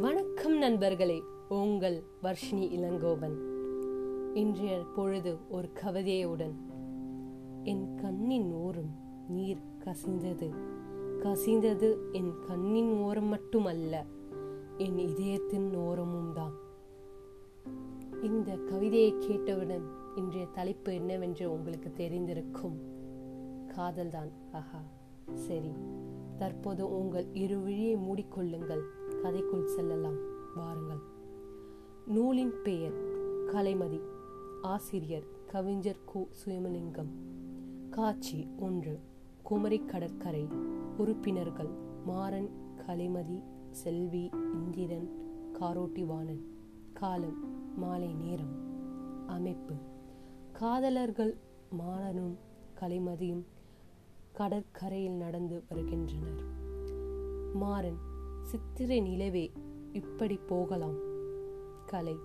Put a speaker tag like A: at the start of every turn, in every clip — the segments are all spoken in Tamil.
A: வணக்கம் நண்பர்களே. உங்கள் வர்ஷினி இளங்கோபன். இன்றைய பொழுது ஒரு கவிதையுடன். என் கண்ணின் ஓரம் நீர் கசிந்தது. கசிந்தது என் கண்ணின் ஓரம் மட்டுமல்ல என் இதயத்தின் ஓரமும் தான் இந்த கவிதையை கேட்டவுடன் இன்றைய தலைப்பு என்னவென்று உங்களுக்கு தெரிந்திருக்கும். காதல்தான். ஆஹா சரி. தற்போது உங்கள் இரு விழியை மூடிக்கொள்ளுங்கள். கதைக்குள் செல்லலாம். வாருங்கள். நூலின் பெயர் கலைமதி. ஆசிரியர் கவிஞர் கு. சுயமலிங்கம். காட்சி ஒன்று. குமரி கடற்கரை. உறுப்பினர்கள் மாறன் கலைமதி செல்வி இந்திரன் காரோட்டிவாணன் காலம் மாலை நேரம். அமைப்பு. காதலர்கள் மாறனும் கலைமதியும் கடற்கரையில் நடந்து வருகின்றனர். மாறன் சித்திரை நிலவே இப்படி போகலாம். கலை.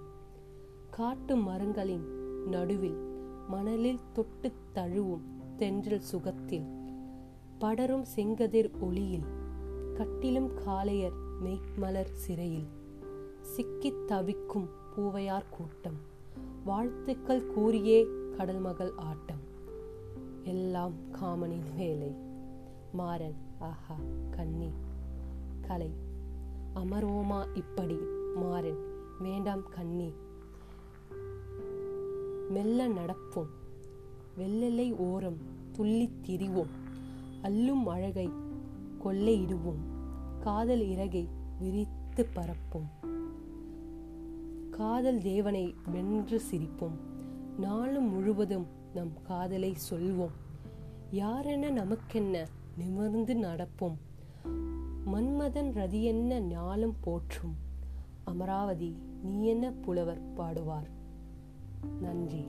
A: காட்டு மரங்களின் நடுவில் மணலில் தொட்டு தழுவும் தென்றல் சுகத்தில். படரும் செங்கதிர் ஒளியில் கட்டிலும் காளையர் மெய்மலர் சிறையில். சிக்கித் தவிக்கும் பூவையார் கூட்டம். வாழ்த்துக்கள் கூறியே கடல்மகள் ஆட்டம். எல்லாம் காமனின் வேலை. மாறன் ஆஹா கண்ணி. கலை. அமரோமா இப்படி மாறன். வேண்டாம் கண்ணி. மெல்ல நடப்போம். வெள்ளெல்லை ஓரம் துள்ளி திரிவோம். அல்லும் அழகை கொள்ளையிடுவோம். காதல் இறகை விரித்து பரப்போம். காதல் தேவனை வென்று சிரிப்போம். நாளும் முழுவதும் நம் காதலை சொல்வோம். யாரென நமக்கென்ன நிமிர்ந்து நடப்போம். மன்மதன் ரதி என்ன ஞாலம் போற்றும்? அமராவதி நீ என்ன புலவர் பாடுவார்? நன்றி.